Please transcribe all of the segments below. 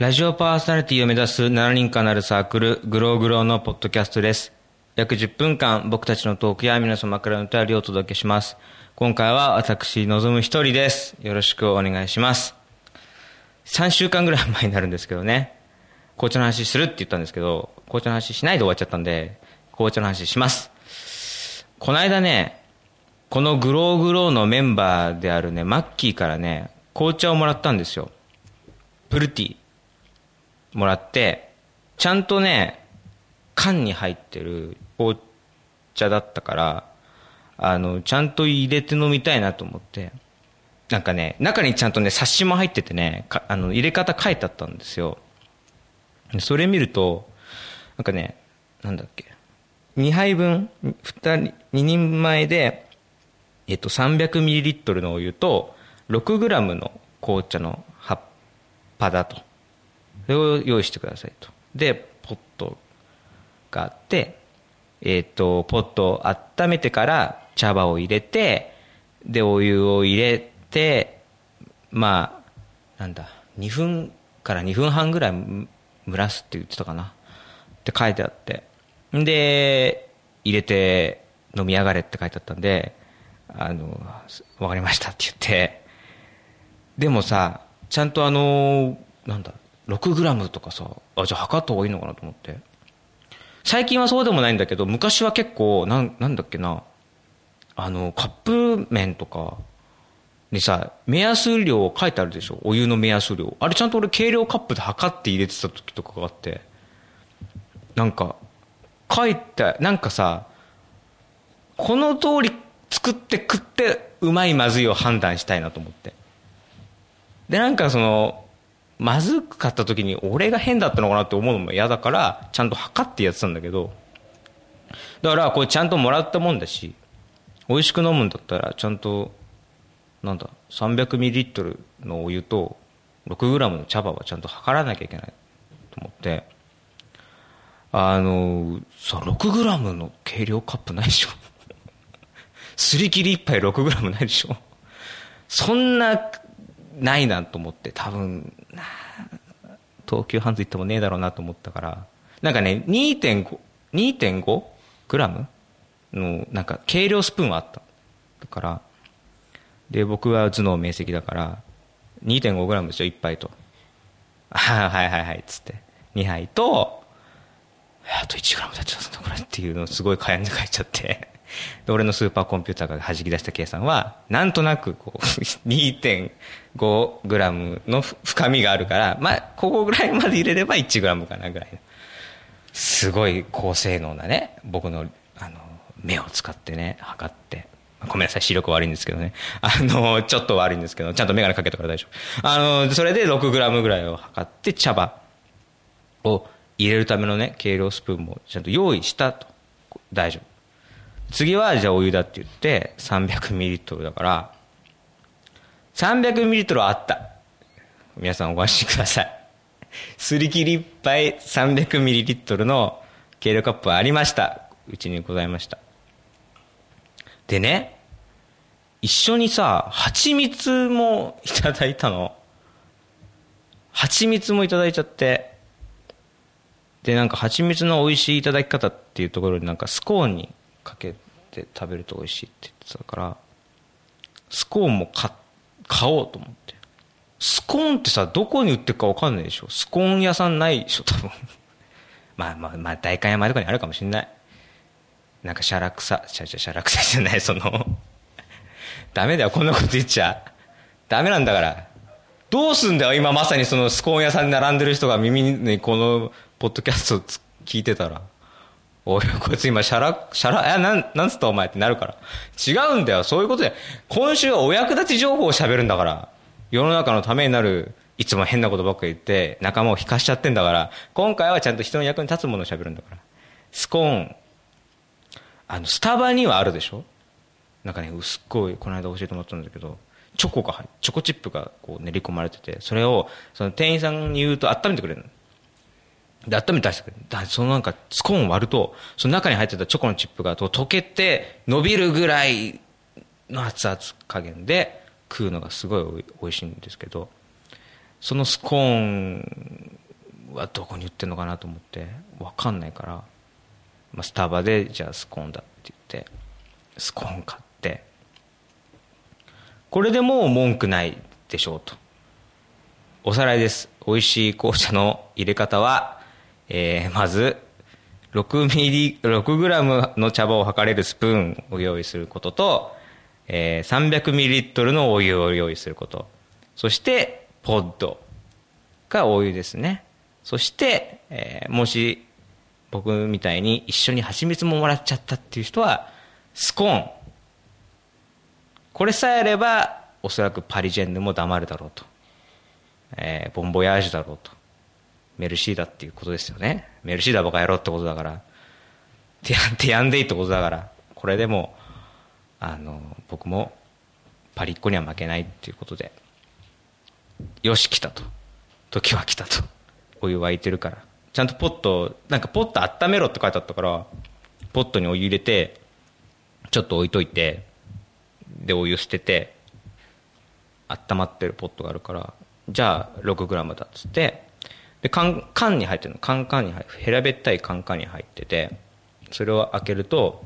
ラジオパーソナリティを目指す7人間なるサークル、グローグローのポッドキャストです。約10分間、僕たちのトークや皆様からのお便りをお届けします。今回は私、望む一人です。よろしくお願いします。3週間ぐらい前になるんですけどね、紅茶の話するって言ったんですけど、紅茶の話しないで終わっちゃったんで、紅茶の話します。この間ね、このグローグローのメンバーであるね、マッキーからね、紅茶をもらったんですよ。プルティ。もらって、ちゃんとね、缶に入ってる紅茶だったから、あの、ちゃんと入れて飲みたいなと思って、なんかね、中にちゃんとね、冊子も入っててね、あの、入れ方書いてあったんですよ。それ見ると、なんかね、なんだっけ、2杯分、2人、2人前で、えっと、300ml のお湯と、6g の紅茶の葉っぱだと。それを用意してくださいと。で、ポットがあって、えっ、と、ポットを温めてから茶葉を入れて、で、お湯を入れて、まあ、なんだ、2分から2分半ぐらい蒸らすって言ってたかな。って書いてあって。で、入れて飲み上がれって書いてあったんで、あの、わかりましたって言って、でもさ、ちゃんとあの、なんだ、6グラムとかさ、あ、じゃあ測った方がいいのかなと思って。最近はそうでもないんだけど、昔は結構、なん、なんだっけな、あの、カップ麺とかにさ、目安量書いてあるでしょ？お湯の目安量。あれちゃんと俺計量カップで測って入れてた時とかがあって、なんか、書いて、なんかさ、この通り作って食って、うまいまずいを判断したいなと思って。で、なんかその、まずかった時に俺が変だったのかなって思うのも嫌だから、ちゃんと測ってやってたんだけど、だからこれちゃんともらったもんだし、美味しく飲むんだったらちゃんと、なんだ、300ml のお湯と 6g の茶葉はちゃんと測らなきゃいけないと思って、あの、さ、6g の計量カップないでしょ。すり切り1杯 6g ないでしょ。そんな、ないなと思って、多分、東急ハンズ行ってもねえだろうなと思ったから、なんかね、2.5、2.5グラムの、なんか、計量スプーンはあった。だから、で、僕は頭脳明晰だから、2.5グラムですよ、1杯と。あはいはいはい、つって。2杯と、あと1グラムだっちゃったこれっていうのをすごい悩んで書いちゃって。で俺のスーパーコンピューターが弾き出した計算は、なんとなくこう、2.5グラムの深みがあるから、まあ、ここぐらいまで入れれば1グラムかなぐらい。すごい高性能なね、僕の、あの、目を使ってね、測って。ごめんなさい、視力悪いんですけどね。あの、ちょっと悪いんですけど、ちゃんとメガネかけたから大丈夫。あの、それで6グラムぐらいを測って茶葉を入れるためのね、計量スプーンもちゃんと用意したと。大丈夫。次はじゃあお湯だって言って 300ml だから、300ml あった。皆さんおご安心ください。すり切り1杯 300ml の計量カップはありました。うちにございました。でね、一緒にさ、蜂蜜もいただいたの。蜂蜜もいただいちゃって。で、なんか蜂蜜の美味しいいただき方っていうところになんかスコーンにかけて食べると美味しいって言ってたから、スコーンも買おうと思って。スコーンってさ、どこに売ってるか分かんないでしょスコーン屋さんないでしょ多分。まあまあまあ、代官山とかにあるかもしんない。なんかシャラクサ、シャシャシャラクサじゃない、その、ダメだよ、こんなこと言っちゃ。ダメなんだから。どうすんだよ、今まさにそのスコーン屋さんに並んでる人が耳にこのポッドキャストつ聞いてたら。おい、こいつ今シャラ、シャラ、え、なん、なんつったお前ってなるから。違うんだよ、そういうことで。今週はお役立ち情報を喋るんだから。世の中のためになる、いつも変なことばっか言って、仲間を引かしちゃってんだから、今回はちゃんと人の役に立つものを喋るんだから。スコーン、あの、スタバにはあるでしょ？なんかね、薄っこい、この間教えてもらったんだけど、チョコが入チョコチップがこう練り込まれてて、それを、その店員さんに言うと温めてくれるの。で、温めて出してくれる。だそのなんか、スコーン割ると、その中に入ってたチョコのチップが溶けて、伸びるぐらいの熱々加減で食うのがすごい美味しいんですけど、そのスコーンはどこに売ってるのかなと思って分かんないから、まあ、スタバでじゃあスコーンだって言ってスコーン買ってこれでもう文句ないでしょうとおさらいです美味しい紅茶の入れ方は、えー、まず6ミリ6グラムの茶葉を測れるスプーンを用意することと、えー、300ミリリットルのお湯を用意すること。そしてポッドがお湯ですね。そして、えー、もし僕みたいに一緒に蜂蜜ももらっちゃったっていう人はスコーン。これさえあればおそらくパリジェンヌも黙るだろうと、えー、ボンボヤージュだろうと。メルシーだっていうことですよね。メルシーだバカ野郎ってことだから。ティアンティアンデイってことだから。これでもあの僕もパリっ子には負けないっていうことで。よし来たと。時は来たと。お湯沸いてるから。ちゃんとポットなんかポット温めろって書いてあったからポットにお湯入れてちょっと置いといてでお湯捨てて温まってるポットがあるからじゃあ 6g だっつってで缶缶に入ってるの。カンカンに入って平べったいカンカンに入っててそれを開けると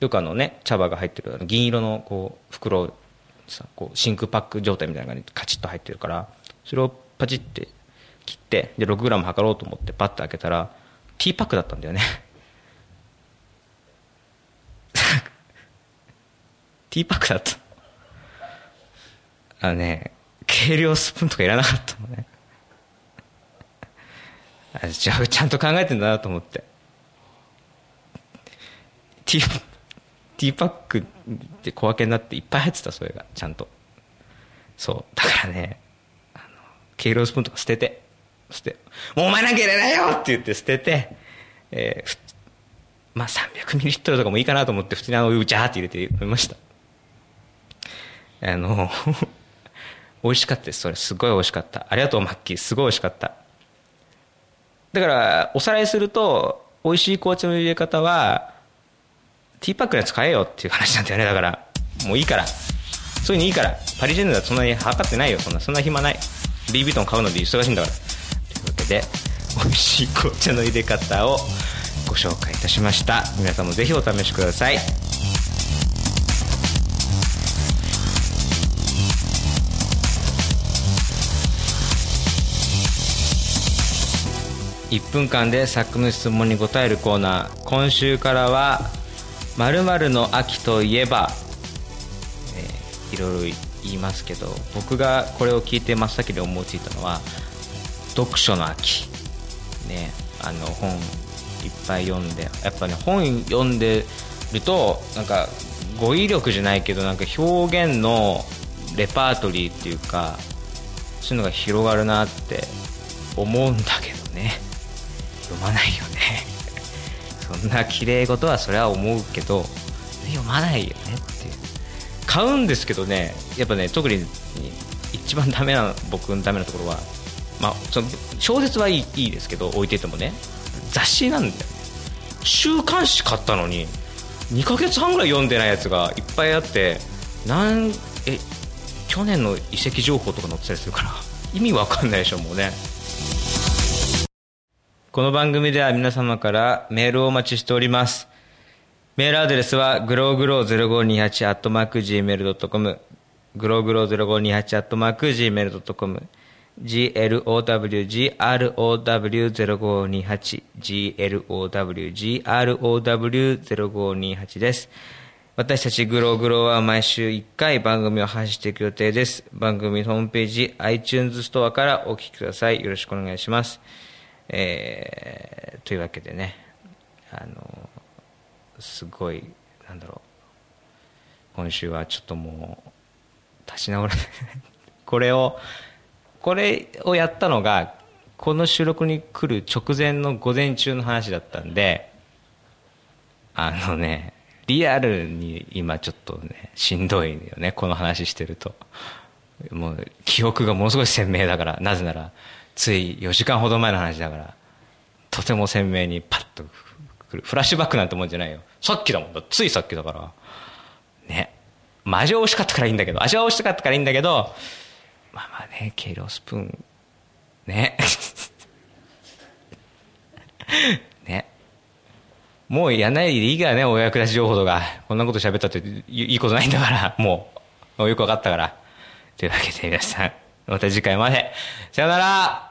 よくあのね茶葉が入ってる銀色のこう袋さこう真空パック状態みたいな感じでカチッと入ってるからそれをパチって切ってで 6g 測ろうと思ってパッと開けたらティーパックだったんだよね。ティーパックだった。あのね計量スプーンとかいらなかったのね。あじゃちゃんと考えてんだなと思って。ティーティーパックって小分けになっていっぱい入ってたそれが。ちゃんと。そう。だからねあの計量スプーンとか捨てて。捨てもうお前なんか入れないよって言って捨てて、えー、まあ300ミリリットルとかもいいかなと思って普通にあのお湯ジャーって入れて飲みました。あの 美味しかったです。それすごい美味しかった。ありがとうマッキー。すごい美味しかった。だからおさらいすると美味しい紅茶の入れ方はティーパックのやつ買えよっていう話なんだよね。だからもういいから。そういうのいいから。パリジェンヌだとそんなに測ってないよ。そんなそんな暇ない。ビービトン買うので忙しいんだから。というわけで美味しい紅茶の入れ方をご紹介いたしました。皆さんもぜひお試しください。1分間で作の質問に答えるコーナー。今週からは「まるの秋といえば」えー、いろいろ言いますけど僕がこれを聞いて真っ先で思いついたのは読書の秋。ねあの本いっぱい読んでやっぱね本読んでるとなんか語彙力じゃないけどなんか表現のレパートリーっていうかそういうのが広がるなって思うんだけどね。読まないよね。そんな綺麗事はそれは思うけど読まないよねっていう。買うんですけどねやっぱね特に一番ダメな僕のダメなところはまあその小説はいいいいですけど置いててもね雑誌なんだよね。週刊誌買ったのに2ヶ月半ぐらい読んでないやつがいっぱいあってなんえ去年の遺跡情報とか載ってたりするから意味わかんないでしょもうね。この番組では皆様からメールをお待ちしております。メールアドレスは、グローグロー0528アットマーク Gmail.com、グローグロー0528アットマーク Gmail.com、glowgrow0528 glowgrow0528 です。私たちグローグローは毎週1回番組を発していく予定です。番組ホームページ iTunes ストアからお聞きください。よろしくお願いします。えー、というわけでねあのすごいなんだろう。今週はちょっともう立ち直れ これをこれをやったのがこの収録に来る直前の午前中の話だったんであのねリアルに今ちょっとねしんどいよねこの話してると。もう記憶がものすごい鮮明だからなぜならつい4時間ほど前の話だからとても鮮明にパッとくる。フラッシュバックなんてもんじゃないよ。さっきだもんだ。ついさっきだから。ね。ま味は美味しかったからいいんだけど。味は美味しかったからいいんだけどまあまあね計量スプーン。ね。ね。もうやんないでいいからねお役立ち情報とか。こんなこと喋ったっていいことないんだから。もう。よく分かったから。というわけで皆さんまた次回まで。さよなら。